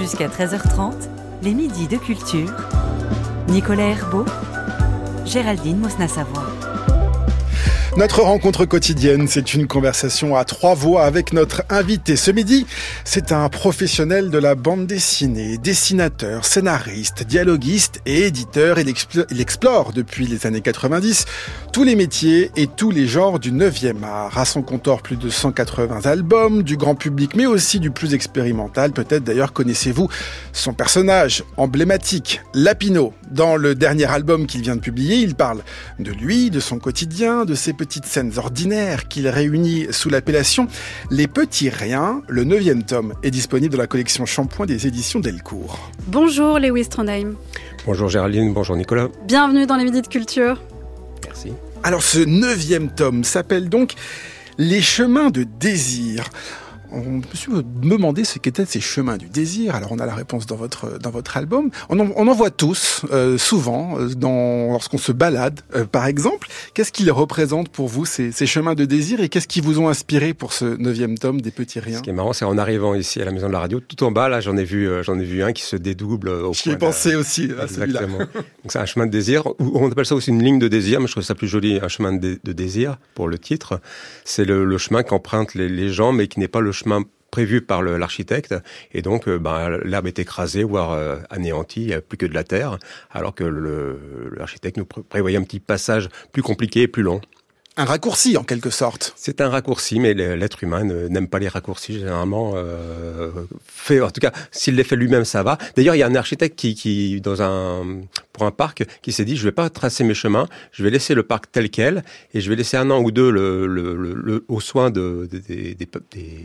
Jusqu'à 13h30, les midis de culture. Nicolas Herbeau, Géraldine Mosna-Savoie. Notre rencontre quotidienne, c'est une conversation à trois voix avec notre invité. Ce midi, c'est un professionnel de la bande dessinée, dessinateur, scénariste, dialoguiste et éditeur. Il explore depuis les années 90 tous les métiers et tous les genres du 9e art. À son compteur, plus de 180 albums, du grand public, mais aussi du plus expérimental. Peut-être d'ailleurs connaissez-vous son personnage emblématique, Lapino. Dans le dernier album qu'il vient de publier, il parle de lui, de son quotidien, de ses petites scènes ordinaires qu'il réunit sous l'appellation Les Petits Riens. Le neuvième tome est disponible dans la collection Shampoing des éditions Delcourt. Bonjour Lewis Trondheim. Bonjour Géraldine, bonjour Nicolas. Bienvenue dans les Midis de Culture. Merci. Alors ce neuvième tome s'appelle donc Les chemins de désir on me demandé ce qu'étaient ces chemins du désir. Alors on a la réponse dans votre dans votre album. On en, on en voit tous euh, souvent euh, dans lorsqu'on se balade, euh, par exemple. Qu'est-ce qu'ils représentent pour vous ces, ces chemins de désir et qu'est-ce qui vous ont inspiré pour ce neuvième tome des Petits Riens? Ce qui est marrant, c'est en arrivant ici à la maison de la radio, tout en bas là, j'en ai vu j'en ai vu un qui se dédouble. Au J'y ai pensé aussi à Exactement. Donc c'est un chemin de désir. On appelle ça aussi une ligne de désir, mais je trouve ça plus joli, un chemin de, de désir pour le titre. C'est le, le, chemin qu'empruntent les, les gens, mais qui n'est pas le chemin prévu par l'architecte, et donc euh, ben, l'herbe est écrasée, voire euh, anéantie, plus que de la terre, alors que l'architecte nous prévoyait un petit passage plus compliqué et plus long un raccourci en quelque sorte. C'est un raccourci, mais l'être humain n'aime pas les raccourcis généralement. Euh, fait, en tout cas, s'il les fait lui-même, ça va. D'ailleurs, il y a un architecte qui, qui, dans un pour un parc, qui s'est dit je vais pas tracer mes chemins, je vais laisser le parc tel quel et je vais laisser un an ou deux le, le, le, au soin de des, des,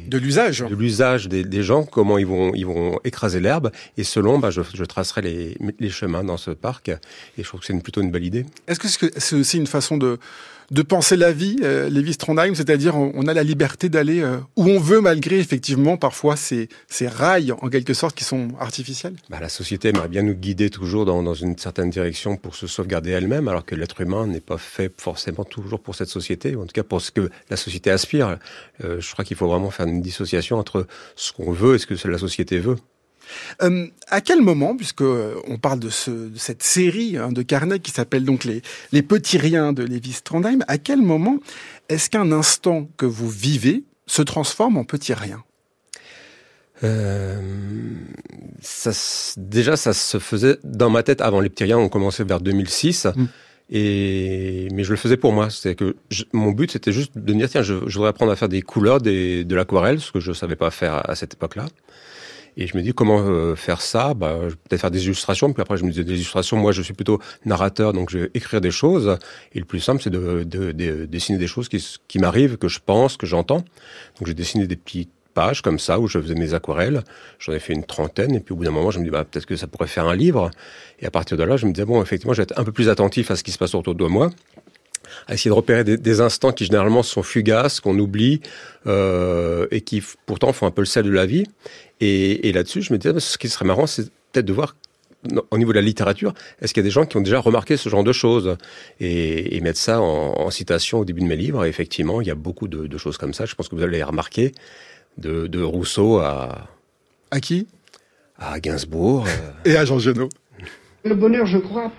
de l'usage, de l'usage des, des, gens, comment ils vont ils vont écraser l'herbe et selon, bah, je, je tracerai les, les chemins dans ce parc et je trouve que c'est plutôt une belle idée. Est-ce que c'est aussi une façon de de penser la vie, euh, Lévi-Strondheim, c'est-à-dire on, a la liberté d'aller euh, où on veut malgré effectivement parfois ces, rails en quelque sorte qui sont artificiels bah, La société aimerait bien nous guider toujours dans, dans une certaine direction pour se sauvegarder elle-même, alors que l'être humain n'est pas fait forcément toujours pour cette société, ou en tout cas pour ce que la société aspire. Euh, je crois qu'il faut vraiment faire une dissociation entre ce qu'on veut et ce que la société veut. Euh, à quel moment, puisque euh, on parle de, ce, de cette série hein, de carnets qui s'appelle donc les, les petits riens de Lévi Strandheim, à quel moment est-ce qu'un instant que vous vivez se transforme en petit rien? Euh, ça, déjà, ça se faisait dans ma tête avant les petits riens. On commençait vers 2006. Mm. Et mais je le faisais pour moi. C'est que mon but c'était juste de dire tiens, je, je, voudrais apprendre à faire des couleurs, des, de l'aquarelle, ce que je savais pas faire à cette époque-là. Et je me dis comment euh, faire ça? Bah, Peut-être faire des illustrations. Puis après, je me disais des illustrations. Moi, je suis plutôt narrateur, donc je vais écrire des choses. Et le plus simple, c'est de, de, de, dessiner des choses qui, qui m'arrivent, que je pense, que j'entends. Donc j'ai dessiné des petites pages comme ça où je faisais mes aquarelles. J'en ai fait une trentaine. Et puis au bout d'un moment, je me dis bah, peut-être que ça pourrait faire un livre. Et à partir de là, je me disais bon, effectivement, je vais être un peu plus attentif à ce qui se passe autour de moi à essayer de repérer des, des, instants qui généralement sont fugaces, qu'on oublie euh, et qui pourtant font un peu le sel de la vie. Et, et là-dessus, je me disais, ce qui serait marrant, c'est peut-être de voir au niveau de la littérature, est-ce qu'il y a des gens qui ont déjà remarqué ce genre de choses? Et, et mettre ça en, en, citation au début de mes livres Et effectivement, il y a beaucoup de, de, choses comme ça. Je pense que vous allez les remarquer, de, de Rousseau à... À qui? À Gainsbourg. Euh. et à Jean Genot. Le bonheur, je crois,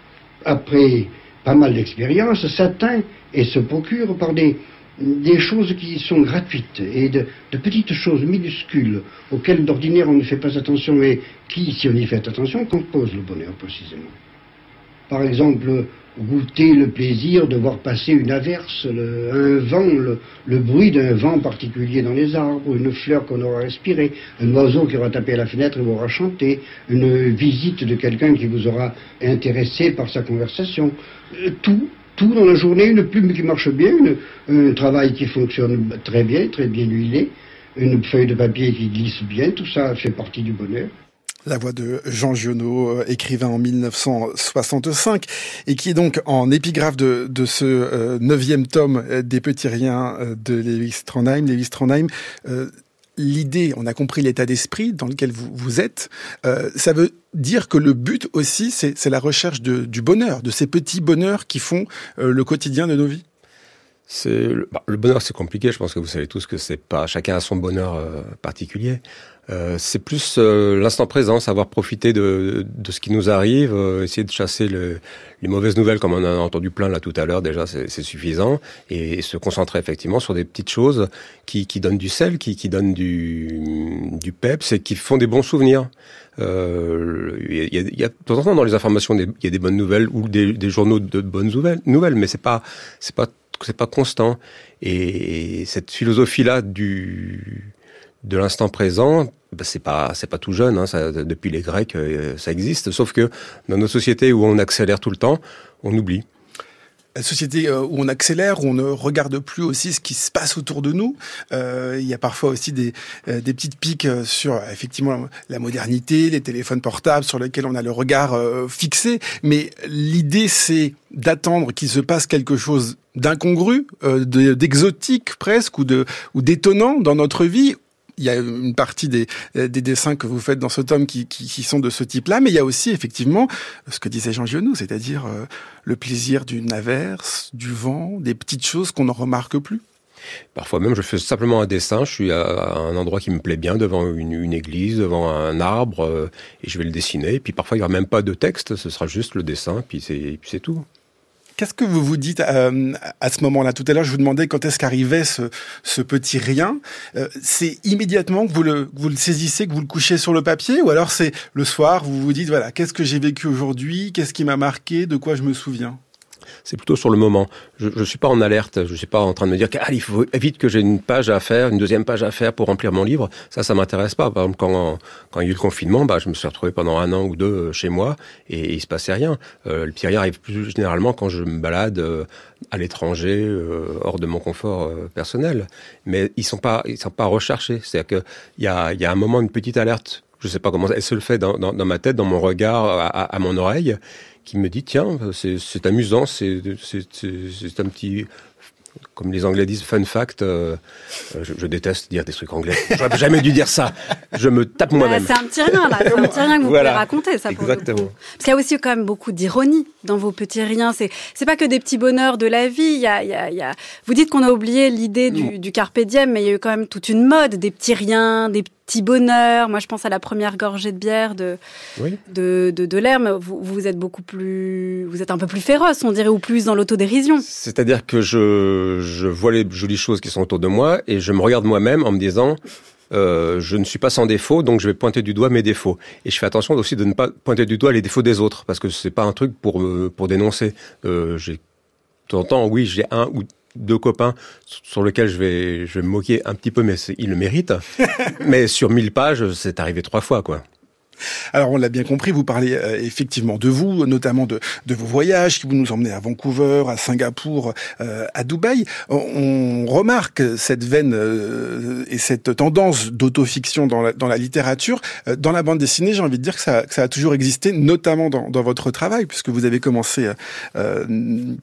après pas mal d'expérience, s'atteint et se procure par des, choses qui sont gratuites et de petites choses minuscules auxquelles d'ordinaire on ne fait pas attention et qui, si on y fait attention, composent le bonheur précisément. Par exemple, goûter le plaisir de voir passer une averse, le, un vent, le, bruit d'un vent particulier dans les arbres, une fleur qu'on aura respirée, un oiseau qui aura tapé à la fenêtre et vous aura chanté, une visite de quelqu'un qui vous aura intéressé par sa conversation. Euh, tout, tout dans la journée, une plume qui marche bien, un travail qui fonctionne très bien, très bien huilé, une feuille de papier qui glisse bien, tout ça fait partie du bonheur la voix de Jean Giono, euh, écrivain en 1965, et qui est donc en épigraphe de, de ce euh, neuvième tome euh, des Petits Riens de Lévi Strandheim. Lévi Strandheim, l'idée, on a compris l'état d'esprit dans lequel vous, vous êtes, ça veut dire que le but aussi, c'est la recherche de, du bonheur, de ces petits bonheurs qui font le quotidien de nos vies C'est bah, le bonheur, c'est compliqué. Je pense que vous savez tous que c'est pas chacun a son bonheur euh, particulier. Euh, c'est plus euh, l'instant présent, savoir profiter de, de, ce qui nous arrive, euh, essayer de chasser le, les mauvaises nouvelles, comme on en a entendu plein là tout à l'heure. Déjà, c'est suffisant, et, se concentrer effectivement sur des petites choses qui, qui donnent du sel, qui, qui donnent du, du peps et qui font des bons souvenirs. Il y, a, y, a, de temps en temps dans les informations, il y a des bonnes nouvelles ou des, des journaux de bonnes nouvelles, nouvelles mais c'est pas c'est pas c'est pas constant. Et cette philosophie-là du de l'instant présent, bah, c'est pas c'est pas tout jeune. Hein, depuis les Grecs, euh, ça existe. Sauf que dans nos sociétés où on accélère tout le temps, on oublie la société euh, où on accélère, où on ne regarde plus aussi ce qui se passe autour de nous. Euh, il y a parfois aussi des, euh, des petites piques sur effectivement la modernité, les téléphones portables sur lesquels on a le regard fixé. Mais l'idée, c'est d'attendre qu'il se passe quelque chose d'incongru, d'exotique presque, ou de ou d'étonnant dans notre vie, il y a une partie des, des dessins que vous faites dans ce tome qui, sont de ce type-là, mais il y a aussi effectivement ce que disait Jean Giono, c'est-à-dire euh, le plaisir d'une averse, du vent, des petites choses qu'on ne remarque plus. Parfois même, je fais simplement un dessin. Je suis à un endroit qui me plaît bien, devant une, une église, devant un arbre, euh, et je vais le dessiner. Et puis parfois, il n'y aura même pas de texte, ce sera juste le dessin, puis c'est tout. Qu'est-ce que vous vous dites euh, à ce moment-là? Tout à l'heure, je vous demandais quand est-ce qu'arrivait ce, ce, petit rien. Euh, c'est immédiatement que vous, le, vous le saisissez, que vous le couchez sur le papier, ou alors c'est le soir, vous vous dites voilà, qu'est-ce que j'ai vécu aujourd'hui, qu'est-ce qui m'a marqué, de quoi je me souviens? C'est plutôt sur le moment. Je ne suis pas en alerte, je ne suis pas en train de me dire qu'il faut vite que j'ai une page à faire, une deuxième page à faire pour remplir mon livre. Ça, ça m'intéresse pas. Par exemple, quand, il y a eu le confinement, bah, je me suis retrouvé pendant un an ou deux euh, chez moi et, il se passait rien. Euh, le pire arrive plus généralement quand je me balade euh, à l'étranger, euh, hors de mon confort personnel. Mais ils sont pas, ils sont pas recherchés. C'est-à-dire qu'il y a, un moment, une petite alerte je sais pas comment elle se le fait dans, dans, ma tête, dans mon regard, à mon oreille, qui me dit tiens, c'est amusant, c'est un petit comme les Anglais disent, fun fact, euh, euh, je, déteste dire des trucs anglais. J'aurais jamais dû dire ça. Je me tape bah, moi-même. c'est un petit rien, là. C'est un petit rien que vous pouvez raconter, ça. Exactement. Parce qu'il y a aussi quand même beaucoup d'ironie dans vos petits riens. C'est, c'est pas que des petits bonheurs de la vie. Il y a, il y a, il y a... Vous dites qu'on a oublié l'idée du, du carpe diem, mais il y a eu quand même toute une mode des petits riens, des petits bonheurs. Moi, je pense à la première gorgée de bière de, de, de, de vous, vous êtes beaucoup plus, vous êtes un peu plus féroce, on dirait, ou plus dans l'autodérision. C'est-à-dire que je, je vois les jolies choses qui sont autour de moi et je me regarde moi-même en me disant, euh, je ne suis pas sans défaut, donc je vais pointer du doigt mes défauts. Et je fais attention aussi de ne pas pointer du doigt les défauts des autres, parce que c'est pas un truc pour pour dénoncer. Euh, j'ai de temps en temps, oui, j'ai un ou deux copains sur lesquels je vais je vais me moquer un petit peu, mais ils le méritent. mais sur mille pages, c'est arrivé trois fois, quoi. Alors on l'a bien compris, vous parlez euh, effectivement de vous, notamment de, de, vos voyages qui vous nous emmenez à Vancouver, à Singapour, euh, à Dubaï. On, remarque cette veine euh, et cette tendance d'autofiction dans la, dans la littérature. Dans la bande dessinée, j'ai envie de dire que ça, que ça a toujours existé, notamment dans, dans, votre travail, puisque vous avez commencé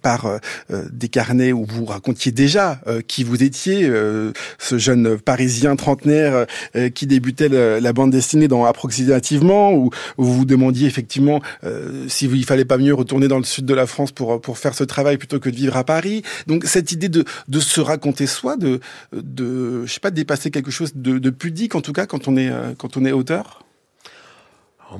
par des carnets où vous racontiez déjà qui vous étiez, ce jeune Parisien trentenaire qui débutait la bande dessinée dans approximativement où, vous vous demandiez effectivement euh, s'il il fallait pas mieux retourner dans le sud de la France pour pour faire ce travail plutôt que de vivre à Paris. Donc cette idée de de se raconter soi, de de je sais pas dépasser quelque chose de, de pudique en tout cas quand on est euh, quand on est auteur?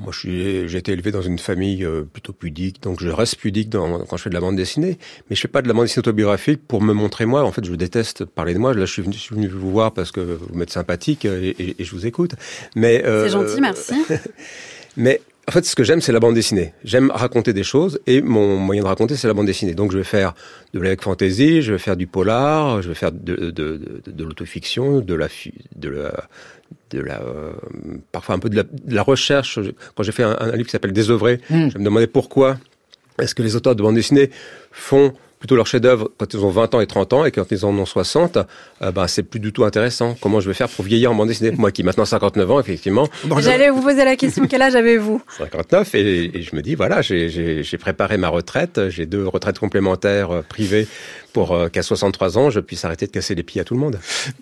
Moi, j'ai été élevé dans une famille euh, plutôt pudique, donc je reste pudique dans, quand je fais de la bande dessinée. Mais je fais pas de la bande dessinée autobiographique pour me montrer moi. En fait, je déteste parler de moi. Là, je suis venu, je suis venu vous voir parce que vous m'êtes sympathique et, et, je vous écoute. Mais euh, c'est gentil, merci. mais en fait, ce que j'aime, c'est la bande dessinée. J'aime raconter des choses et mon moyen de raconter, c'est la bande dessinée. Donc, je vais faire de la fantasy, je vais faire du polar, je vais faire de, de, de, de l'autofiction, de la, de la, de la, euh, parfois un peu de la, de la recherche. Quand j'ai fait un, un, livre qui s'appelle Désœuvré, mmh. je me demandais pourquoi est-ce que les auteurs de bande dessinée font plutôt leur chef-d'œuvre quand ils ont 20 ans et 30 ans et quand ils en ont 60, euh, bah, c'est plus du tout intéressant. Comment je vais faire pour vieillir en bande dessinée? Moi qui maintenant 59 ans, effectivement. J'allais vous poser la question, quel âge avez-vous? 59 et, et, je me dis, voilà, j'ai préparé ma retraite, j'ai deux retraites complémentaires euh, privées pour euh, qu'à 63 ans, je puisse arrêter de casser les pieds à tout le monde.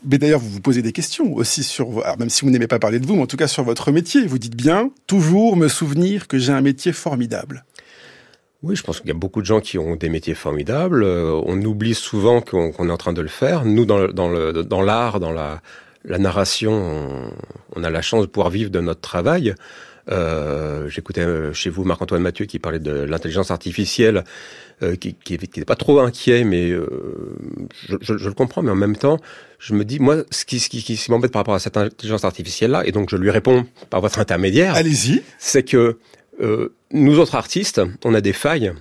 Mais d'ailleurs, vous vous posez des questions aussi sur, alors même si vous n'aimez pas parler de vous, mais en tout cas sur votre métier. Vous dites bien, toujours me souvenir que j'ai un métier formidable. Oui, je pense qu'il y a beaucoup de gens qui ont des métiers formidables. Euh, on oublie souvent qu'on est en train de le faire. Nous, dans l'art, dans, le, dans, dans la, la narration, on, on, a la chance de pouvoir vivre de notre travail. Euh, J'écoutais euh, chez vous Marc-Antoine Mathieu qui parlait de l'intelligence artificielle, euh, qui n'était pas trop inquiet, mais euh, je, je, je, le comprends, mais en même temps, je me dis, moi, ce qui, ce qui, qui m'embête par rapport à cette intelligence artificielle-là, et donc je lui réponds par votre intermédiaire, allez-y, c'est que nous autres artistes, on a des failles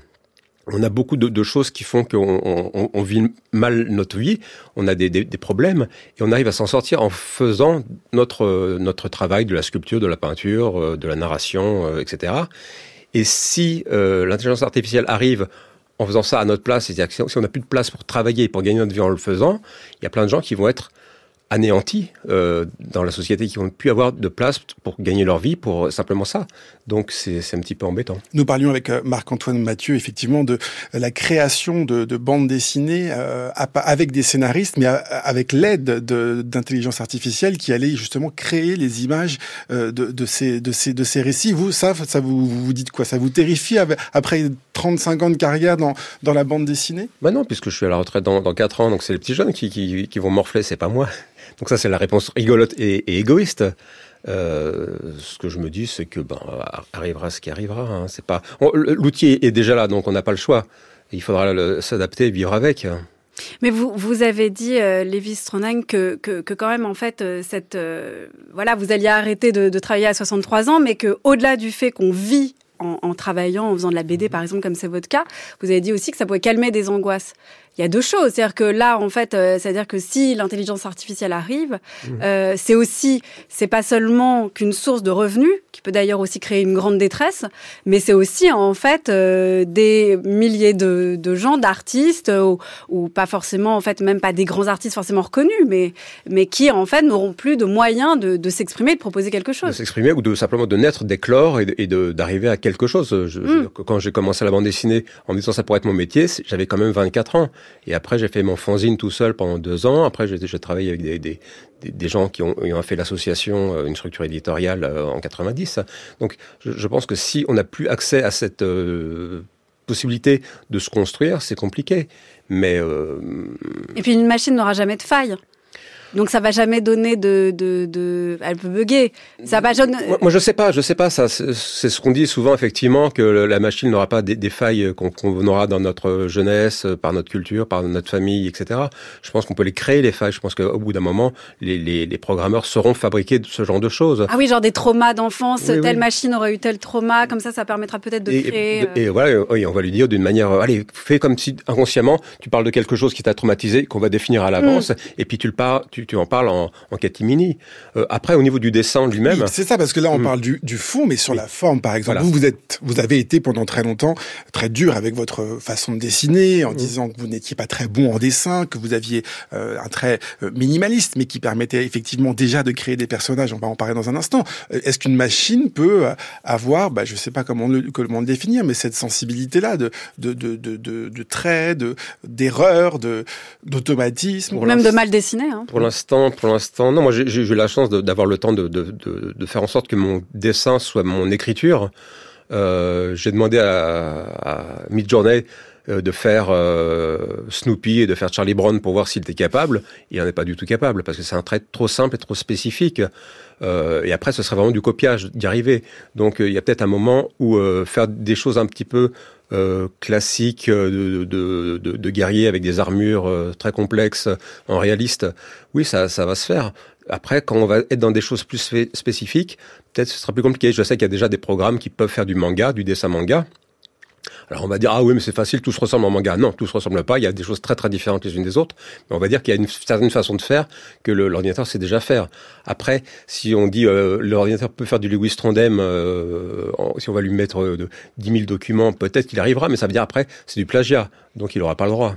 on a beaucoup de, choses qui font qu'on on, vit mal notre vie, on a des, problèmes, et on arrive à s'en sortir en faisant notre, notre travail de la sculpture, de la peinture, euh, de la narration, euh, etc. Et si euh, l'intelligence artificielle arrive en faisant ça à notre place, c'est-à-dire si on n'a plus de place pour travailler, pour gagner notre vie en le faisant, il y a plein de gens qui vont être anéantis euh, dans la société, qui vont plus avoir de place pour gagner leur vie pour simplement ça. Donc c'est un petit peu embêtant. Nous parlions avec euh, Marc-Antoine Mathieu effectivement de la création de, de bandes dessinées euh, avec des scénaristes, mais avec l'aide d'intelligence artificielle qui allait justement créer les images euh, de, de, ces, de, ces, de ces récits. Vous, ça, ça vous, vous dites quoi? Ça vous terrifie après 35 ans de carrière dans, dans la bande dessinée? Bah non, puisque je suis à la retraite dans, dans 4 ans, donc c'est les petits jeunes qui, qui, qui vont morfler, c'est pas moi. Donc ça, c'est la réponse rigolote et, et égoïste. Euh, ce que je me dis, c'est que ben arrivera ce qui arrivera. Hein. C'est pas l'outil est déjà là, donc on n'a pas le choix. Il faudra s'adapter et vivre avec. Mais vous, vous avez dit, euh, Lévi Stronang, que, que, que, quand même, en fait, euh, cette, euh, voilà, vous alliez arrêter de, de, travailler à 63 ans, mais que au-delà du fait qu'on vit en, en, travaillant, en faisant de la BD, par exemple, comme c'est votre cas, vous avez dit aussi que ça pouvait calmer des angoisses il y a deux choses. C'est-à-dire que là, en fait, euh, c'est-à-dire que si l'intelligence artificielle arrive, mmh. euh, c'est aussi, c'est pas seulement qu'une source de revenus, qui peut d'ailleurs aussi créer une grande détresse, mais c'est aussi en fait euh, des milliers de, de gens, d'artistes, ou, ou, pas forcément, en fait, même pas des grands artistes forcément reconnus, mais mais qui en fait n'auront plus de moyens de, de s'exprimer, de proposer quelque chose. De s'exprimer ou de simplement de naître, d'éclore et d'arriver à quelque chose. Je, mmh. Quand j'ai commencé la bande dessinée en me disant ça pourrait être mon métier, j'avais quand même 24 ans. Et après, j'ai fait mon fanzine tout seul pendant deux ans. Après, j'ai travaillé avec des, des, gens qui ont, fait l'association, euh, une structure éditoriale euh, en 90. Donc, je, pense que si on n'a plus accès à cette euh, possibilité de se construire, c'est compliqué. Mais et puis une machine n'aura jamais de faille. Donc ça va jamais donner de, de, de... elle peut bugger. Ça va jamais... moi, moi, je sais pas, je sais pas. Ça, c'est ce qu'on dit souvent effectivement que la machine n'aura pas des, des failles qu'on qu aura dans notre jeunesse, par notre culture, par notre famille, etc. Je pense qu'on peut les créer les failles. Je pense qu'au bout d'un moment, les, les, les, programmeurs sauront fabriquer ce genre de choses. Ah oui, genre des traumas d'enfance. Oui, telle oui. machine aurait eu tel trauma, comme ça, ça permettra peut-être de et, créer. Et, et voilà, oui, on va lui dire d'une manière, allez, fais comme si inconsciemment tu parles de quelque chose qui t'a traumatisé, qu'on va définir à l'avance, mmh. et puis tu le parles, tu, tu en parles en, en catimini. Euh, après, au niveau du dessin lui-même, oui, c'est ça parce que là on mmh. parle du, du, fond, mais sur oui. la forme, par exemple, voilà. vous vous êtes, vous avez été pendant très longtemps très dur avec votre façon de dessiner, en mmh. disant que vous n'étiez pas très bon en dessin, que vous aviez euh, un trait euh, minimaliste, mais qui permettait effectivement déjà de créer des personnages. On va en parler dans un instant. Est-ce qu'une machine peut avoir, bah, je sais pas comment le, comment le définir, mais cette sensibilité-là de, de, de, de, de, de traits, de d'erreurs, de d'automatisme, même de mal dessiner. Hein. Pour pour l'instant, non. Moi, j'ai eu la chance d'avoir le temps de, faire en sorte que mon dessin soit mon écriture. Euh, j'ai demandé à, Midjourney de faire euh, Snoopy et de faire Charlie Brown pour voir s'il était capable. Il n'en est pas du tout capable parce que c'est un trait trop simple et trop spécifique. Euh, et après, ce serait vraiment du copiage d'y arriver. Donc, il y a peut-être un moment où euh, faire des choses un petit peu euh, classiques de, de, de, de, guerriers avec des armures euh, très complexes en réaliste, oui, ça, ça va se faire. Après, quand on va être dans des choses plus spécifiques, peut-être ce sera plus compliqué. Je sais qu'il y a déjà des programmes qui peuvent faire du manga, du dessin manga. Alors on va dire ah oui mais c'est facile, tout se ressemble en manga. Non, tout se ressemble pas. Il y a des choses très très différentes les unes des autres. Mais on va dire qu'il y a une certaine façon de faire que l'ordinateur sait déjà faire. Après, si on dit euh, l'ordinateur peut faire du Lewis Trondheim, euh, si on va lui mettre euh, 10 000 documents, peut-être qu'il arrivera, mais ça veut dire après c'est du plagiat, donc il n'aura pas le droit.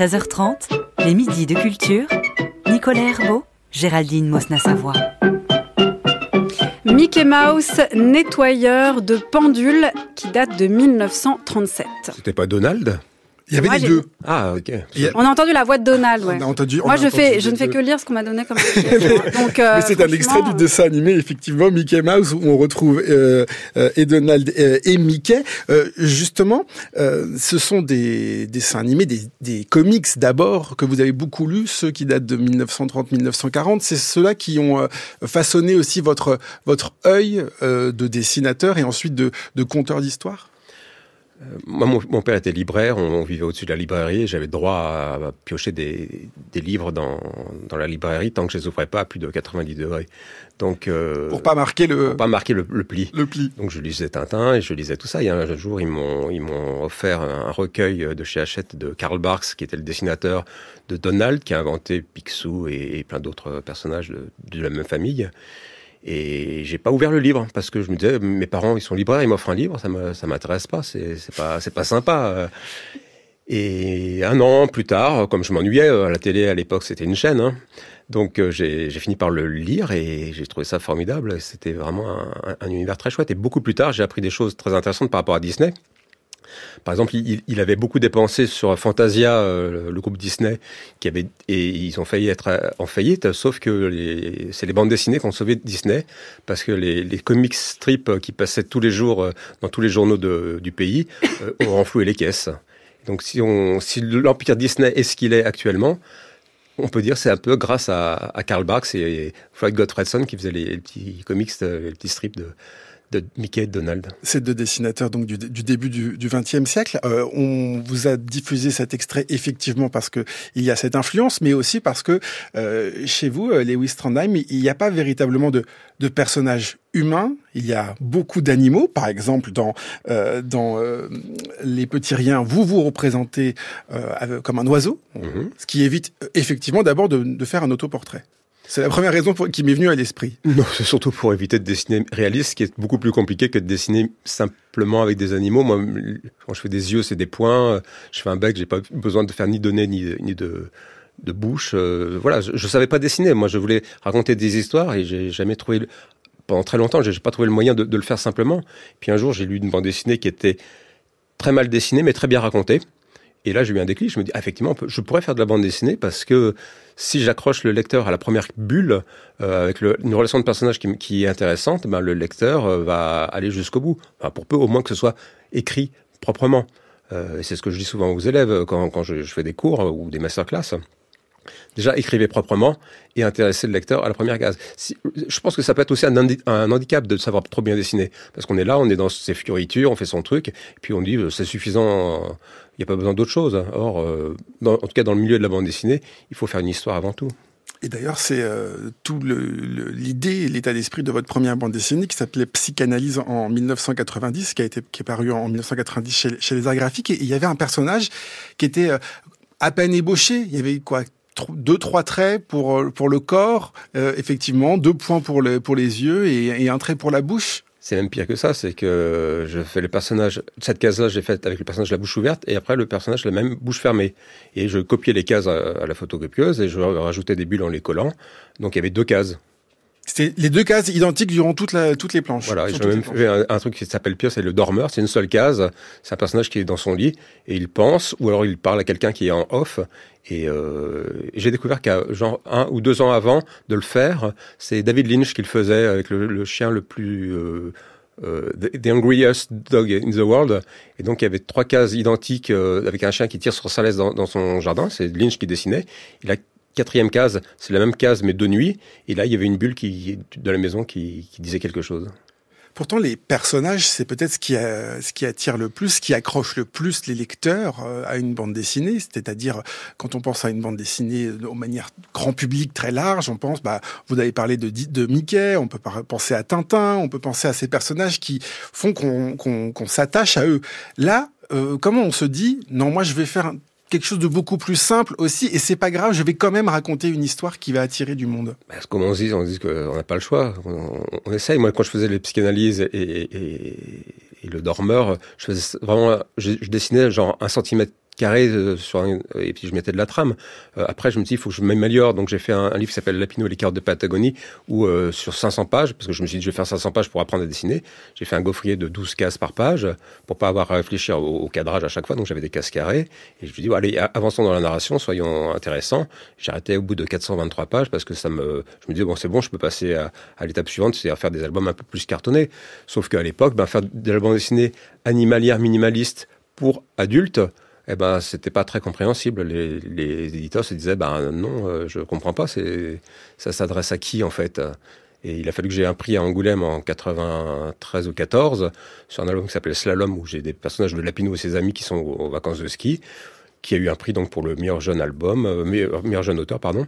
13h30, les midis de culture. Nicolas Herbeau, Géraldine Mosna-Savoie. Mickey Mouse, nettoyeur de pendules, qui date de 1937. C'était pas Donald? Il y avait Moi, les deux. Ah, ok. On a entendu la voix de Donald, ouais. On a entendu. on Moi, a je, entendu fais, je ne fais que lire ce qu'on m'a donné comme. Donc, euh, Mais c'est un extrait du dessin animé, effectivement, Mickey Mouse, où on retrouve euh, euh, et Donald euh, et Mickey. Euh, justement, euh, ce sont des dessins animés, des, des comics d'abord, que vous avez beaucoup lus, ceux qui datent de 1930-1940. C'est ceux-là qui ont euh, façonné aussi votre, votre œil euh, de dessinateur et ensuite de, de conteur d'histoire Moi, mon, mon père était libraire, on, on vivait au-dessus de la librairie j'avais droit à, à piocher des, des livres dans, dans la librairie tant que je les ouvrais pas à plus de 90 degrés. Donc, euh, pour pas marquer le, pour pas marquer le, le pli. le pli. Donc je lisais Tintin et je lisais tout ça. Il y a un jour, ils m'ont ils m'ont offert un recueil de chez Hachette de Karl Barks, qui était le dessinateur de Donald, qui a inventé Picsou et, et plein d'autres personnages de, de la même famille. Et j'ai pas ouvert le livre parce que je me disais, mes parents, ils sont libraires, ils m'offrent un livre, ça m'intéresse pas, c'est, pas, c'est pas sympa. Et un an plus tard, comme je m'ennuyais à la télé à l'époque, c'était une chaîne, hein. donc euh, j'ai, fini par le lire et j'ai trouvé ça formidable. C'était vraiment un univers très chouette. Et beaucoup plus tard, j'ai appris des choses très intéressantes par rapport à Disney. Par exemple, il, avait beaucoup dépensé sur Fantasia, euh, le groupe Disney, qui avait et ils ont failli être euh, en faillite. Sauf que c'est les bandes dessinées qui ont sauvé Disney parce que les, les comics strips qui passaient tous les jours euh, dans tous les journaux du pays ont renfloué les caisses. Donc, si l'empire Disney est ce qu'il est actuellement, on peut dire c'est un peu grâce à, à Karl Barks et Floyd Gottfredson qui faisaient les, les petits comics, les petits strips de, de Mickey et Donald. Ces deux dessinateurs donc du, du début du XXe siècle. Euh, on vous a diffusé cet extrait effectivement parce que il y a cette influence, mais aussi parce que euh, chez vous, euh, Lewis Trondheim, il n'y a pas véritablement de, de personnages humains. Il y a beaucoup d'animaux. Par exemple, dans euh, dans euh, les petits riens, vous vous représentez euh, comme un oiseau, Mhm. ce qui évite effectivement d'abord de, de faire un autoportrait. C'est la première raison qui m'est venue à l'esprit. Non, c'est surtout pour éviter de dessiner réaliste, ce qui est beaucoup plus compliqué que de dessiner simplement avec des animaux. Moi, quand je fais des yeux, c'est des points. Je fais un bec, j'ai pas besoin de faire ni de nez ni, de, de bouche. Euh, voilà, je, je savais pas dessiner. Moi, je voulais raconter des histoires et j'ai jamais trouvé. Pendant très longtemps, j'ai pas trouvé le moyen de le faire simplement. Puis un jour, j'ai lu une bande dessinée qui était très mal dessinée, mais très bien racontée. Et là, j'ai eu un déclic. Je me dis, ah, effectivement, je pourrais faire de la bande dessinée parce que si j'accroche le lecteur à la première bulle, euh, avec une relation de personnage qui, est intéressante, ben, le lecteur euh, va aller jusqu'au bout. Pour peu, au moins que ce soit écrit proprement. Euh, et c'est ce que je dis souvent aux élèves quand, je, je fais des cours ou des masterclass. Déjà, écrivez proprement et intéressez le lecteur à la première case. Si- je pense que ça peut être aussi un, handi- un handicap de savoir trop bien dessiner. Parce qu'on est là, on est dans ses fioritures, on fait son truc, et puis on dit euh, c'est suffisant, il n'y a pas besoin d'autre chose. Or, euh, dans- en tout cas, dans le milieu de la bande dessinée, il faut faire une histoire avant tout. Et d'ailleurs, c'est euh, tout l'idée et l'état d'esprit de votre première bande dessinée qui s'appelait Psychanalyse en 1990, qui a été qui est paru en 1990 chez, chez les Arts Graphiques. Et il y avait un personnage qui était à peine ébauché. Il y avait quoi? Deux trois traits pour euh, pour le corps, euh, effectivement, deux points pour pour les yeux et, et un trait pour la bouche. C'est même pire que ça, c'est que je fais le personnage, cette case-là, j'ai faite avec le personnage la bouche ouverte, et après le personnage la même bouche fermée. Et je copiais les cases à, à la photocopieuse, et je rajoutais des bulles en les collant. Donc il y avait deux cases. C'était les deux cases identiques durant toute la, toutes les planches. Voilà, j'ai même fait un, un truc qui s'appelle pire, c'est le dormeur. C'est une seule case. C'est un personnage qui est dans son lit et il pense, ou alors il parle à quelqu'un qui est en off. Et euh, j'ai découvert qu'à genre un ou deux ans avant de le faire, c'est David Lynch qui le faisait avec le, le chien le plus euh, euh, the, the hungriest dog in the world. Et donc il y avait trois cases identiques euh, avec un chien qui tire sur sa laisse dans, dans son jardin. C'est Lynch qui dessinait. Il a quatrième case, c'est la même case mais de nuit. Et là, il y avait une bulle qui, de la maison qui, disait quelque chose. Pourtant, les personnages, c'est peut-être ce qui, attire le plus, ce qui accroche le plus les lecteurs euh, à une bande dessinée. C'est-à-dire, quand on pense à une bande dessinée de manière grand public très large, on pense, bah, vous avez parlé de, Mickey, on peut penser à Tintin, on peut penser à ces personnages qui font qu'on s'attache à eux. Là, euh, comment on se dit, non, moi, je vais faire quelque chose de beaucoup plus simple aussi, et c'est pas grave, je vais quand même raconter une histoire qui va attirer du monde. Bah, comme on dit, on dit qu'on n'a pas le choix. On, essaye. Moi, quand je faisais les psychanalyses et, et, le dormeur, je faisais vraiment, je dessinais genre un centimètre carré euh, sur et puis je mettais de la trame. Euh, après, je me dis, il faut que je m'améliore. Donc, j'ai fait un, livre qui s'appelle Lapino et les cartes de Patagonie, où sur 500 pages, parce que je me suis dit, je vais faire 500 pages pour apprendre à dessiner. J'ai fait un gaufrier de 12 cases par page pour pas avoir à réfléchir au, cadrage à chaque fois. Donc, j'avais des cases carrées. Et je me suis dit, allez, avançons dans la narration, soyons intéressants. Arrêté au bout de 423 pages parce que ça me, je me disais, bon, c'est bon, je peux passer à, l'étape suivante, c'est à faire des albums un peu plus cartonnés. Sauf qu'à l'époque, ben, faire des albums dessinés animalières, minimalistes pour adultes, eh ben, c'était pas très compréhensible. Les, éditeurs se disaient, ben non, euh, je comprends pas, c'est, ça s'adresse à qui en fait? Et il a fallu que j'ai un prix à Angoulême en 93 ou 14 sur un album qui s'appelle Slalom, où j'ai des personnages de Lapino et ses amis qui sont aux, vacances de ski qui a eu un prix donc pour le meilleur jeune album, euh, meilleur, jeune auteur, pardon.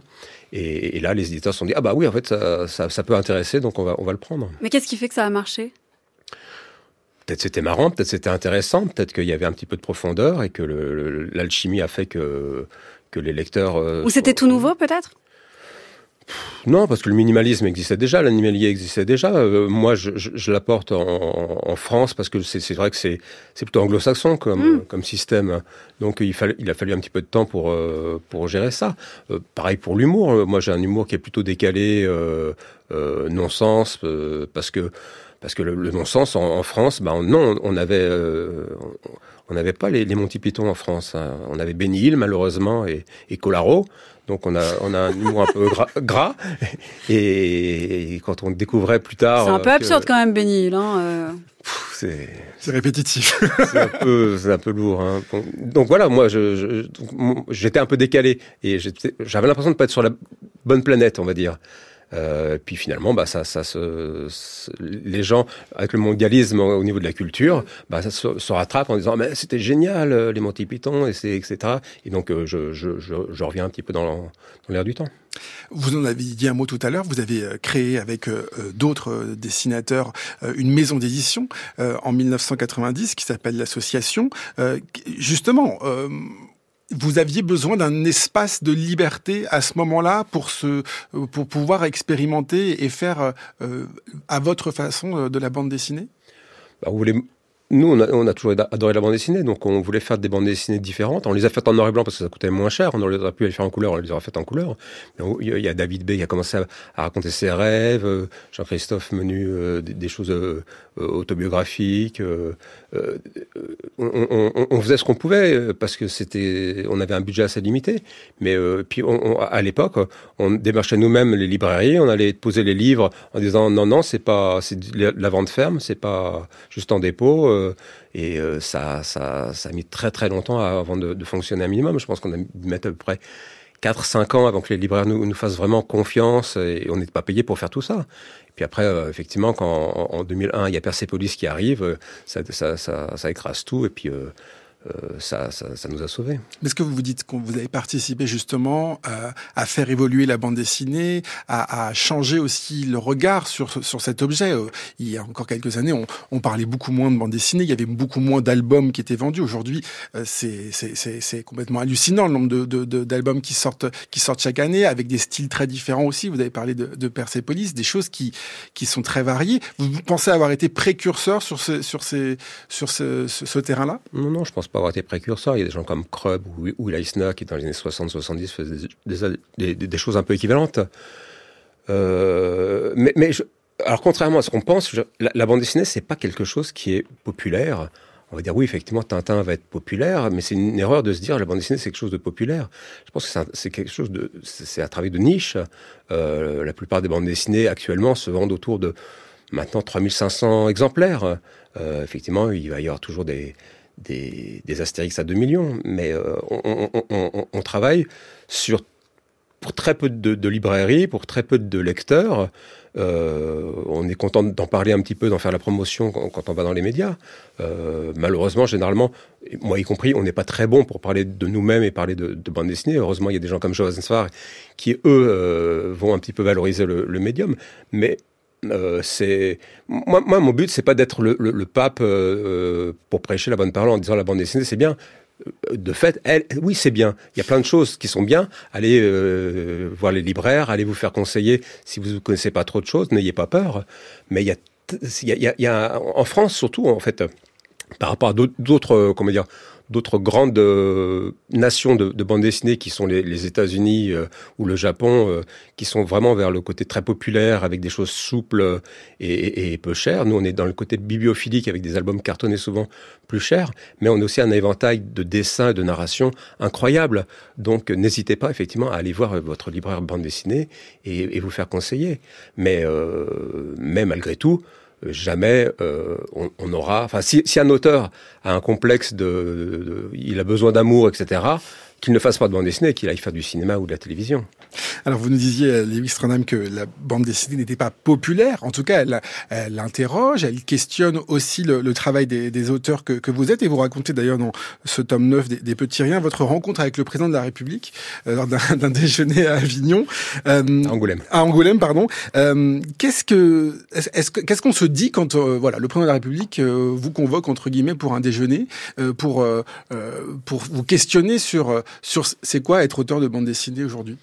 Et, là, les éditeurs se sont dit ah bah oui, en fait, ça, ça, ça, peut intéresser, donc on va, on va le prendre. Mais qu'est-ce qui fait que ça a marché? Peut-être c'était marrant, peut-être c'était intéressant, peut-être qu'il y avait un petit peu de profondeur et que l'alchimie a fait que, que les lecteurs... Euh, Ou c'était tout nouveau peut-être? Non, parce que le minimalisme existait déjà, l'animalier existait déjà. Euh, moi, je, je, l'apporte en, en, France parce que c'est vrai que c'est plutôt anglo-saxon comme, hmm. comme système. Donc, il, fallait, il a fallu un petit peu de temps pour, euh, pour gérer ça. pareil pour l'humour. Moi, j'ai un humour qui est plutôt décalé, non-sens, parce que parce que le, non-sens en, France, ben non, on avait, euh, on n'avait pas les, les, Monty Python en France. Hein. On avait Benny Hill malheureusement et, et Colaro. Donc on a, on a un humour un peu gras, et, quand on découvrait plus tard. C'est un peu absurde quand même Benny Hill. Hein, euh. C'est répétitif. c'est un peu, c'est un peu lourd. Hein. donc voilà, moi, je, j'étais un peu décalé et j'avais l'impression de pas être sur la bonne planète, on va dire. Euh, puis finalement, bah, les gens, avec le mondialisme au niveau de la culture, bah, ça se, se rattrape en disant mais c'était génial euh, les Monty Python etc. Et donc euh, je, reviens un petit peu dans l'air du temps. Vous en avez dit un mot tout à l'heure. Vous avez créé avec d'autres dessinateurs une maison d'édition en 1990 qui s'appelle l'association. justement vous aviez besoin d'un espace de liberté à ce moment-là pour se, pour pouvoir expérimenter et faire euh, à votre façon euh, de la bande dessinée? Bah, nous, on a, toujours adoré la bande dessinée, donc on voulait faire des bandes dessinées différentes. On les a faites en noir et blanc parce que ça coûtait moins cher. On aurait pu les faire en couleur, on les aurait faites en couleur. il y a David B qui a commencé à, raconter ses rêves, euh, Jean-Christophe Menu euh, des, choses euh, autobiographiques. on, faisait ce qu'on pouvait parce que c'était, on avait un budget assez limité. Mais puis à l'époque, on démarchait nous-mêmes les librairies, on allait poser les livres en disant non non c'est pas c'est la vente ferme, c'est pas juste en dépôt. Euh, et euh, ça, ça, ça a mis très très longtemps avant de, fonctionner un minimum. Je pense qu'on a mis à peu près 4-5 ans avant que les libraires nous, fassent vraiment confiance et on n'était pas payé pour faire tout ça. Et puis après, euh, effectivement, quand en, 2001, il y a Persepolis qui arrive, ça, ça, écrase tout et puis ça, ça, ça, nous a sauvés. Mais est-ce que vous vous dites que vous avez participé justement euh, à faire évoluer la bande dessinée, à, à, changer aussi le regard sur, sur cet objet euh, Il y a encore quelques années, on, on, parlait beaucoup moins de bande dessinée, il y avait beaucoup moins d'albums qui étaient vendus. Aujourd'hui, c'est complètement hallucinant le nombre d'albums de, de, qui, sortent, qui sortent chaque année, avec des styles très différents aussi. Vous avez parlé de, de Persepolis, des choses qui, qui sont très variées. Vous pensez avoir été précurseur sur ce, sur ces, sur ce, ce, ce terrain-là? Non, non, je pense pas avoir été précurseur. Il y a des gens comme Krub ou, ou Leisner qui, dans les années 60-70, faisaient des, choses un peu équivalentes. Euh, mais, mais alors, contrairement à ce qu'on pense, la, bande dessinée, c'est pas quelque chose qui est populaire. On va dire oui, effectivement, Tintin va être populaire, mais c'est une erreur de se dire la bande dessinée c'est quelque chose de populaire. Je pense que c'est quelque chose de, c'est un travail de niche. Euh, la plupart des bandes dessinées actuellement se vendent autour de maintenant 3500 exemplaires. Euh, effectivement, il va y avoir toujours des, des, Astérix à 2 millions, mais euh, on, travaille sur pour très peu de, librairies, pour très peu de lecteurs. Euh, on est content d'en parler un petit peu, d'en faire la promotion quand, on va dans les médias. Euh, malheureusement, généralement, moi y compris, on n'est pas très bon pour parler de nous-mêmes et parler de, bande dessinée. Heureusement, il y a des gens comme Johannes Svar qui, eux, vont un petit peu valoriser le, le médium. Mais euh, c'est moi, moi, mon but c'est pas d'être le, pape euh, euh, pour prêcher la bonne parole en disant la bande dessinée c'est bien. De fait, elle, oui, c'est bien. Il y a plein de choses qui sont bien. Allez voir les libraires, allez vous faire conseiller si vous ne connaissez pas trop de choses. N'ayez pas peur. Mais il y a, il y a en France surtout en fait, par rapport à d'autres, comment dire, d'autres grandes euh, nations de, de bande dessinée qui sont les, États-Unis euh, ou le Japon, euh, qui sont vraiment vers le côté très populaire avec des choses souples et, peu chères. Nous, on est dans le côté bibliophilique avec des albums cartonnés souvent plus chers, mais on a aussi un éventail de dessins et de narration incroyable. Donc, n'hésitez pas effectivement à aller voir votre libraire bande dessinée et, et vous faire conseiller. Mais, mais malgré tout, jamais euh, on, on, aura. Enfin, si, un auteur a un complexe de il a besoin d'amour, etc., qu'il ne fasse pas de bande dessinée, qu'il aille faire du cinéma ou de la télévision. Alors vous nous disiez, Lewis Strandheim, que la bande dessinée n'était pas populaire. En tout cas, elle, elle interroge, elle questionne aussi le, le travail des, des auteurs que, que, vous êtes. Et vous racontez d'ailleurs dans ce tome 9 des, des, Petits Riens votre rencontre avec le président de la République euh, lors d'un déjeuner à Avignon. Euh, à Angoulême. À Angoulême, pardon. Euh, qu'est-ce que est-ce qu'est-ce qu'on se dit quand euh, voilà le président de la République euh, vous convoque entre guillemets pour un déjeuner pour pour vous questionner sur sur c'est quoi être auteur de bande dessinée aujourd'hui?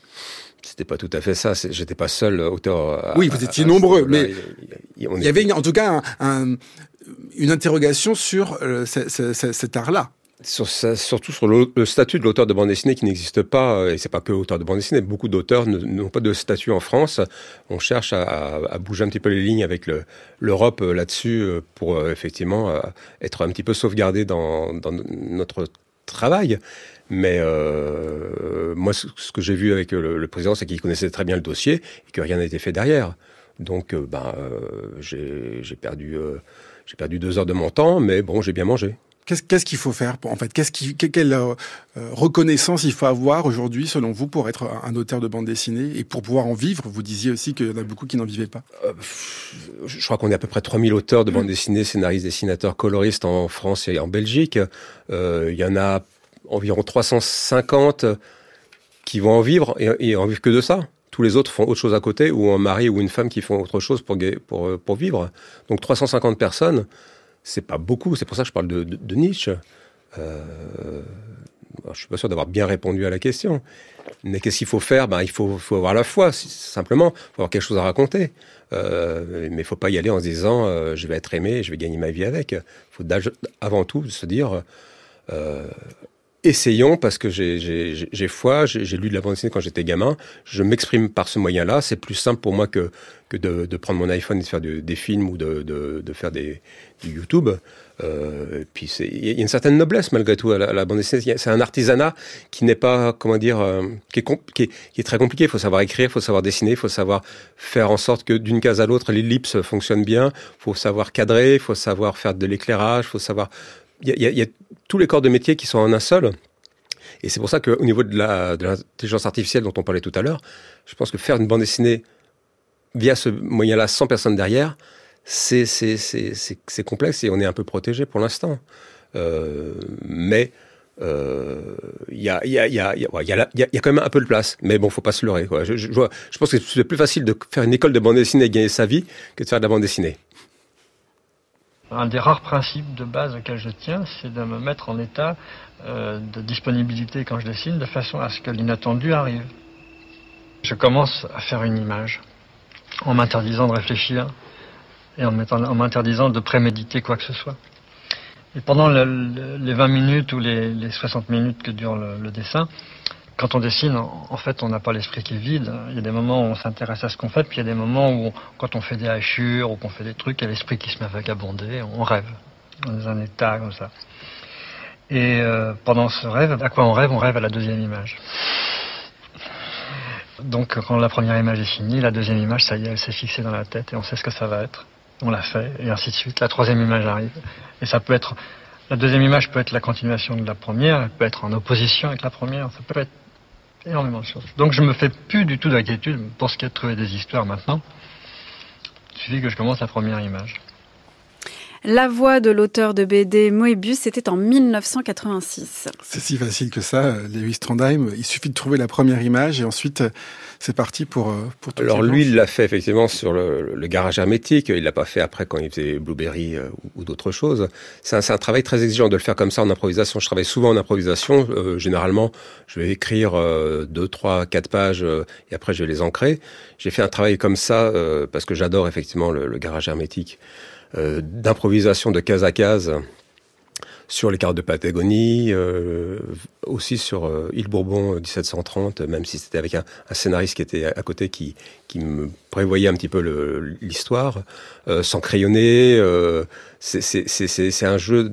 C'était pas tout à fait ça. J'étais pas seul auteur. Oui, vous étiez à, nombreux, mais il, il y avait en tout cas un, un, une interrogation sur euh, cet art-là. Sur, surtout sur le, le statut de l'auteur de bande dessinée qui n'existe pas, et c'est pas que auteur de bande dessinée, beaucoup d'auteurs n'ont pas de statut en France. On cherche à, à, à, bouger un petit peu les lignes avec l'Europe euh, là-dessus euh, pour effectivement être un petit peu sauvegardé dans, dans notre travail. Mais euh, moi, ce que j'ai vu avec le, le président, c'est qu'il connaissait très bien le dossier et que rien n'a été fait derrière. Donc, euh, ben, euh, j'ai perdu, j'ai perdu deux heures de mon temps, mais bon, j'ai bien mangé. Qu'est-ce qu'il faut faire pour, en fait Qu'est-ce qui, quelle reconnaissance il faut avoir aujourd'hui, selon vous, pour être un auteur de bande dessinée et pour pouvoir en vivre? Vous disiez aussi qu'il y en a beaucoup qui n'en vivaient pas. Je crois qu'on est à peu près 3000 auteurs de bande dessinée, scénaristes, dessinateurs, coloristes en France et en Belgique. Il y en a environ 350 qui vont en vivre et, en vivre que de ça. Tous les autres font autre chose à côté, ou un mari ou une femme qui font autre chose pour, pour, pour vivre. Donc 350 personnes, c'est pas beaucoup. C'est pour ça que je parle de, niche. Euh, je suis pas sûr d'avoir bien répondu à la question. Mais qu'est-ce qu'il faut faire? Ben, il faut, avoir la foi, simplement. Il faut avoir quelque chose à raconter. Euh, mais il faut pas y aller en se disant euh, je vais être aimé, je vais gagner ma vie avec. Il faut avant tout se dire euh, essayons parce que j'ai foi, j'ai lu de la bande dessinée quand j'étais gamin, je m'exprime par ce moyen-là, c'est plus simple pour moi que, que de, de, prendre mon iPhone et de faire de, des films ou de, de, faire des, du YouTube. Euh, puis il y a une certaine noblesse malgré tout à la, à la bande dessinée. C'est un artisanat qui n'est pas, comment dire, euh, qui, est qui, est, qui, est, très compliqué. Il faut savoir écrire, il faut savoir dessiner, il faut savoir faire en sorte que d'une case à l'autre l'ellipse fonctionne bien. Il faut savoir cadrer, il faut savoir faire de l'éclairage, il faut savoir il y, a, y, a, tous les corps de métier qui sont en un seul. Et c'est pour ça qu'au niveau de l'intelligence artificielle dont on parlait tout à l'heure, je pense que faire une bande dessinée via ce moyen-là, sans personne derrière, c'est complexe et on est un peu protégé pour l'instant. Euh, mais il y, a, y, y, y, y, y quand même un peu de place. Mais bon, faut pas se leurrer. Quoi. Je, je, je pense que c'est plus facile de faire une école de bande dessinée et gagner sa vie que de faire de la bande dessinée. Un des rares principes de base auxquels je tiens, c'est de me mettre en état euh, de disponibilité quand je dessine, de façon à ce que l'inattendu arrive. Je commence à faire une image en m'interdisant de réfléchir et en m'interdisant de préméditer quoi que ce soit. Et pendant le, le, les 20 minutes ou les, les, 60 minutes que dure le dessin, quand on dessine, en fait, on n'a pas l'esprit qui est vide. Il y a des moments où on s'intéresse à ce qu'on fait, puis il y a des moments où, on, quand on fait des hachures ou qu'on fait des trucs, il y a l'esprit qui se met à vagabonder, on rêve, dans un état comme ça. Et euh, pendant ce rêve, à quoi on rêve? On rêve à la deuxième image. Donc, quand la première image est finie, la deuxième image, ça y est, elle s'est fixée dans la tête et on sait ce que ça va être. On l'a fait, et ainsi de suite. La troisième image arrive. Et ça peut être. La deuxième image peut être la continuation de la première, elle peut être en opposition avec la première, ça peut être énormément de choses. Donc je me fais plus du tout d'inquiétude pour ce qui est de trouver des histoires maintenant. Il suffit que je commence la première image. La voix de l'auteur de BD Moebius, c'était en 1986. C'est si facile que ça, Lewis Trondheim. Il suffit de trouver la première image et ensuite c'est parti pour, pour tout Alors lui, il l'a fait effectivement sur le, le garage hermétique. Il l'a pas fait après quand il faisait Blueberry euh, ou, ou d'autres choses. C'est un, un, travail très exigeant de le faire comme ça en improvisation. Je travaille souvent en improvisation. Euh, généralement, je vais écrire euh, deux, trois, quatre pages euh, et après je vais les ancrer. J'ai fait un travail comme ça euh, parce que j'adore effectivement le, le garage hermétique. Euh, d'improvisation de case à case sur les cartes de Patagonie, aussi sur Île Bourbon 1730, même si c'était avec un, scénariste qui était à côté qui, qui me prévoyait un petit peu l'histoire, sans crayonner. c'est un jeu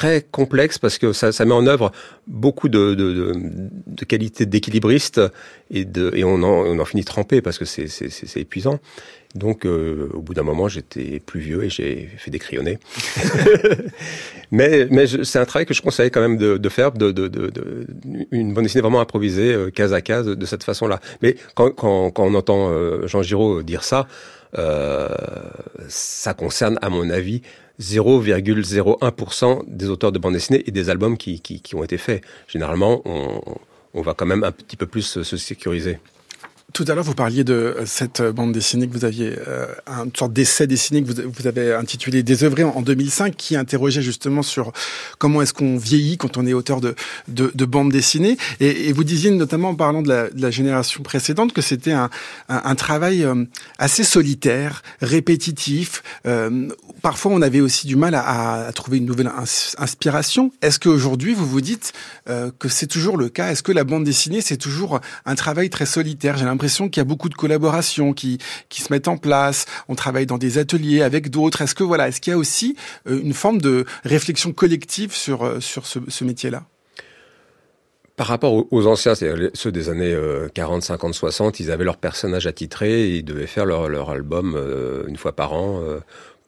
très complexe parce que ça, ça met en œuvre beaucoup de, de, de, de qualités d'équilibriste et, de, et on, en, on en finit trempé parce que c'est épuisant. Donc, euh, au bout d'un moment, j'étais plus vieux et j'ai fait des crayonnés. mais mais c'est un travail que je conseille quand même de, de faire, de, de, de, une bande dessinée vraiment improvisée, euh, case à case, de cette façon-là. Mais quand, quand, quand on entend euh, Jean Giraud dire ça, euh, ça concerne, à mon avis, 0,01% des auteurs de bande dessinée et des albums qui, qui, ont été faits. Généralement, on, va quand même un petit peu plus se sécuriser. Tout à l'heure, vous parliez de cette bande dessinée que vous aviez, euh, une sorte d'essai dessiné que vous, avez intitulé Désœuvré en 2005, qui interrogeait justement sur comment est-ce qu'on vieillit quand on est auteur de, de, de bande dessinée. Et, et, vous disiez notamment en parlant de la, de la génération précédente que c'était un, un, un, travail euh, assez solitaire, répétitif. Euh, parfois, on avait aussi du mal à, à trouver une nouvelle inspiration. Est-ce qu'aujourd'hui, vous vous dites euh, que c'est toujours le cas? Est-ce que la bande dessinée, c'est toujours un travail très solitaire? L'impression qu'il y a beaucoup de collaborations qui, qui se mettent en place. On travaille dans des ateliers avec d'autres. Est-ce que voilà, est-ce qu'il y a aussi euh, une forme de réflexion collective sur, euh, sur ce, métier-là? Par rapport aux anciens, c'est-à-dire ceux des années 40, 50, 60, ils avaient leur personnage attitré, et ils devaient faire leur, leur album euh, une fois par an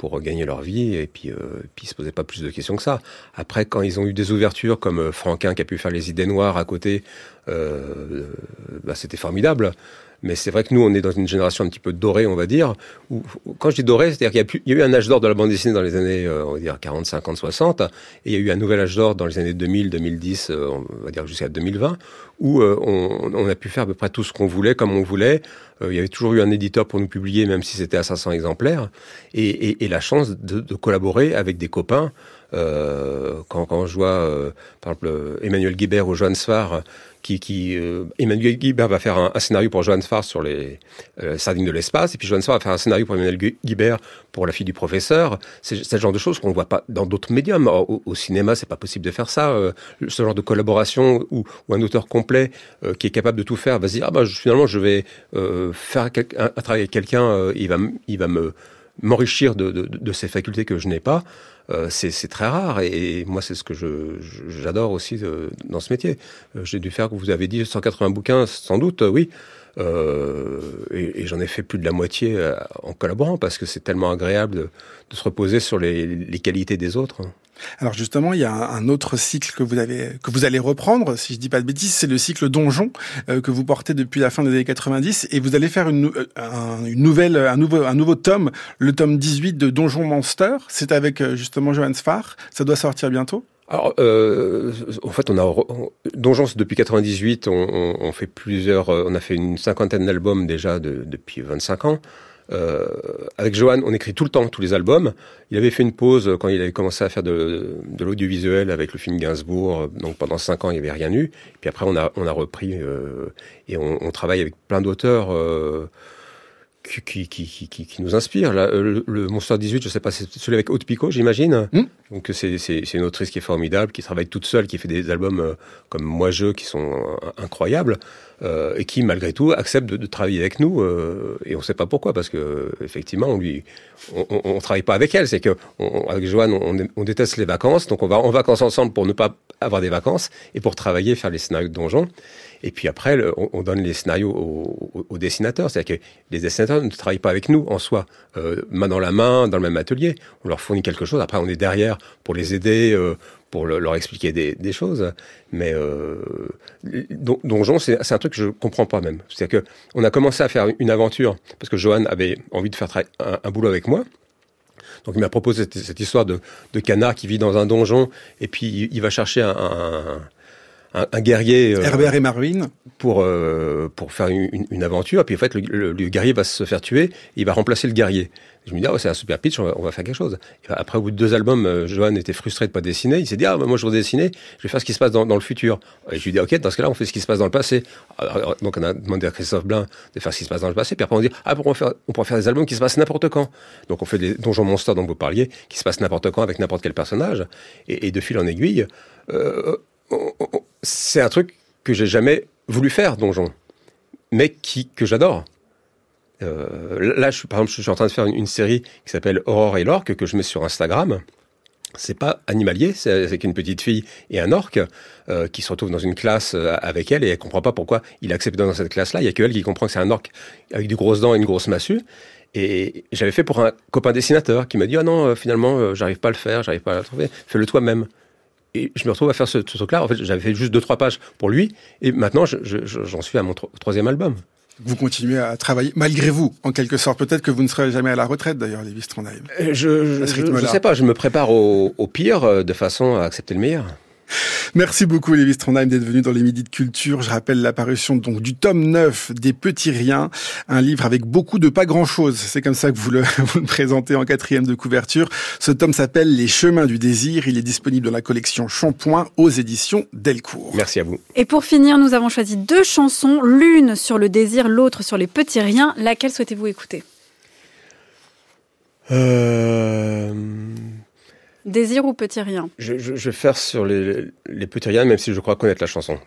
pour gagner leur vie et puis, euh, puis ils se posaient pas plus de questions que ça. Après, quand ils ont eu des ouvertures comme Franquin qui a pu faire les idées noires à côté, bah, c'était formidable. Mais c'est vrai que nous, on est dans une génération un petit peu dorée, on va dire. Où, quand je dis dorée, c'est-à-dire qu'il y, y, a eu un âge d'or de la bande dessinée dans les années, euh, on va dire, 40, 50, 60. Et il y a eu un nouvel âge d'or dans les années 2000, 2010, euh, on va dire jusqu'à 2020, où euh, on, on, a pu faire à peu près tout ce qu'on voulait, comme on voulait. il y avait toujours eu un éditeur pour nous publier, même si c'était à 500 exemplaires. Et, et, et la chance de, de, collaborer avec des copains. quand, quand je vois, par exemple, Emmanuel Guibert ou Johan Sfar, qui, qui euh, Emmanuel Guibert va faire un, scénario pour Johan Sfar sur les euh, sardines de l'espace, et puis Johan Sfar va faire un scénario pour Emmanuel Guibert pour La fille du professeur. C'est le genre de choses qu'on ne voit pas dans d'autres médiums. Au, au cinéma, c'est pas possible de faire ça. Euh, ce genre de collaboration où, où un auteur complet euh, qui est capable de tout faire va se dire ah bah finalement je vais faire un, un, travail avec quelqu'un, il va il va me m'enrichir de, de, de, ces facultés que je n'ai pas. Euh, c'est très rare et, moi c'est ce que j'adore aussi euh, dans ce métier. Euh, j'ai dû faire, vous avez dit, 180 bouquins, sans doute, oui. Euh, et, et j'en ai fait plus de la moitié en collaborant parce que c'est tellement agréable de, se reposer sur les, les qualités des autres. Alors justement, il y a un autre cycle que vous avez que vous allez reprendre, si je dis pas de bêtises, c'est le cycle Donjon euh, que vous portez depuis la fin des années 90 et vous allez faire une, un, une nouvelle un nouveau un nouveau tome, le tome 18 de Donjon Monster. C'est avec euh, justement Johan Sfar. Ça doit sortir bientôt. Alors, euh, en fait, on a Donjon, c'est depuis 98. On, on, on, fait plusieurs. Euh, on a fait une cinquantaine d'albums déjà de, depuis 25 ans. Euh, avec Johan, on écrit tout le temps tous les albums. Il avait fait une pause quand il avait commencé à faire de, l'audiovisuel avec le film Gainsbourg. Donc pendant cinq ans, il n'y avait rien eu. Puis après, on a, repris euh, et on, travaille avec plein d'auteurs. Euh, qui, qui, qui, qui, nous inspire. Là, le, le Monster 18, je sais pas, c'est celui avec Haute Picot, j'imagine. Mmh. Donc c'est, une autrice qui est formidable, qui travaille toute seule, qui fait des albums euh, comme Moi Je, qui sont euh, incroyables, euh, et qui malgré tout accepte de, de travailler avec nous. Euh, et on ne sait pas pourquoi, parce que effectivement, on lui, on, on, on travaille pas avec elle. C'est que on, avec Joanne, on, déteste les vacances, donc on va en vacances ensemble pour ne pas avoir des vacances et pour travailler, faire les scénarios de donjon. Et puis après, le, on, on, donne les scénarios aux, aux, aux dessinateurs. C'est-à-dire que les dessinateurs ne travaillent pas avec nous en soi, euh, main dans la main, dans le même atelier. On leur fournit quelque chose. Après, on est derrière pour les aider, euh, pour le, leur expliquer des, choses. Mais euh, Donjon, c'est un truc que je comprends pas même. C'est-à-dire que on a commencé à faire une aventure parce que Johan avait envie de faire un, boulot avec moi. Donc il m'a proposé cette, histoire de, de canard qui vit dans un donjon et puis il, va chercher un un, guerrier. Euh, Herbert et Marvin. Pour euh, pour faire une, une, aventure. Puis en fait, le, le, guerrier va se faire tuer. il va remplacer le guerrier. Je me dis, ah, c'est un super pitch, on va, faire quelque chose. après, au bout de deux albums, euh, Johan était frustré de pas dessiner. Il s'est dit, ah, moi, je veux dessiner, je vais faire ce qui se passe dans, dans le futur. Et je lui dis, ok, dans ce cas-là, on fait ce qui se passe dans le passé. donc, on a demandé à Christophe Blain de faire ce qui se passe dans le passé. Puis après, on dit, ah, on, faire, on pourrait faire des albums qui se passent n'importe quand. Donc, on fait des Donjons Monsters dont vous parliez, qui se passent n'importe quand avec n'importe quel personnage. Et, et, de fil en aiguille, euh, c'est un truc que j'ai jamais voulu faire, Donjon, mais qui, que j'adore. Euh, là, je, par exemple, je suis en train de faire une, série qui s'appelle Aurore et l'orque que je mets sur Instagram. C'est pas animalier, c'est avec une petite fille et un orque euh, qui se retrouvent dans une classe euh, avec elle et elle comprend pas pourquoi il a accepté dans cette classe-là. Il y a que elle qui comprend que c'est un orque avec des grosses dents et une grosse massue. Et j'avais fait pour un copain dessinateur qui m'a dit ah non finalement j'arrive pas à le faire, j'arrive pas à le trouver, fais-le toi-même. Et je me retrouve à faire ce, truc-là. En fait, j'avais fait juste deux trois pages pour lui et maintenant j'en suis à mon troisième album vous continuez à travailler malgré vous, en quelque sorte. Peut-être que vous ne serez jamais à la retraite, d'ailleurs, Lévi Strondheim. Euh, je ne sais pas, je me prépare au, au pire euh, de façon à accepter le meilleur. Merci beaucoup, Lévis Trondheim, d'être venu dans les Midis de Culture. Je rappelle l'apparition donc du tome 9 des Petits Riens, un livre avec beaucoup de pas grand-chose. C'est comme ça que vous le, vous le présentez en quatrième de couverture. Ce tome s'appelle Les Chemins du Désir. Il est disponible dans la collection Shampoing aux éditions Delcourt. Merci à vous. Et pour finir, nous avons choisi deux chansons, l'une sur le désir, l'autre sur les petits riens. Laquelle souhaitez-vous écouter? Euh... Désir ou petit rien? Je, vais faire sur les, les petits riens, même si je crois connaître la chanson.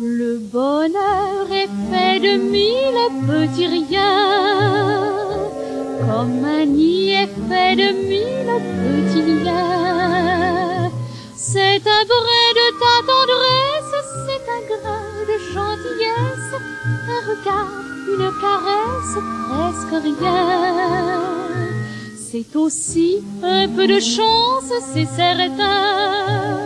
Le bonheur est fait de mille petits riens comme un nid est fait de mille petits liens. C'est un brin de ta tendresse, c'est un grain de gentillesse, un regard, une caresse, presque rien. C'est aussi un peu de chance, c'est certain.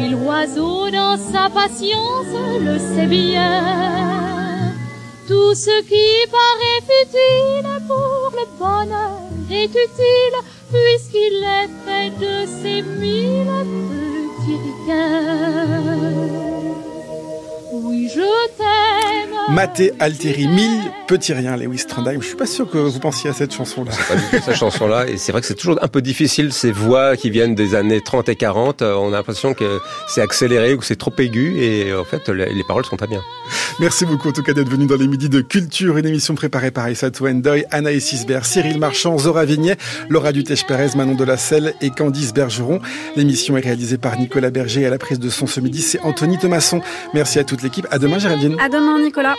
Et l'oiseau dans sa patience le sait bien. Tout ce qui paraît futile pour le bonheur est utile puisqu'il est fait de ces mille petits riens. Oui, je t'aime. Maté Alteri, mille petits riens, Lewis Trondheim. Je suis pas sûr que vous pensiez à cette chanson-là. Pas du tout cette chanson-là. Et c'est vrai que c'est toujours un peu difficile, ces voix qui viennent des années 30 et 40. Euh, on a l'impression que c'est accéléré ou que c'est trop aigu. Et en fait, les paroles sont très bien. Merci beaucoup, en tout cas, d'être venu dans les midis de culture. Une émission préparée par Aïssatou Endoy, Anaïs Isbert, Cyril Marchand, Zora Vignet, Laura Dutèche-Pérez, Manon Selle et Candice Bergeron. L'émission est réalisée par Nicolas Berger à la prise de son ce midi. C'est Anthony Thomasson. Merci à toute l'équipe. À demain, Géraldine. À demain, Nicolas.